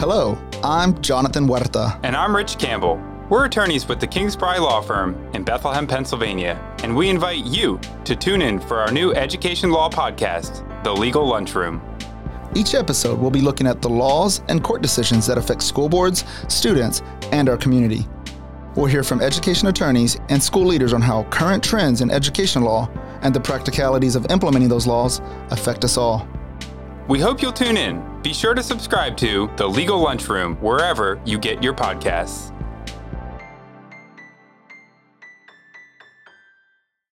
Hello, I'm Jonathan Huerta. And I'm Rich Campbell. We're attorneys with the King Spry Law Firm in Bethlehem, Pennsylvania, and we invite you to tune in for our new education law podcast, The Legal Lunchroom. Each episode we'll be looking at the laws and court decisions that affect school boards, students, and our community. We'll hear from education attorneys and school leaders on how current trends in education law and the practicalities of implementing those laws affect us all. We hope you'll tune in. Be sure to subscribe to The Legal Lunchroom wherever you get your podcasts.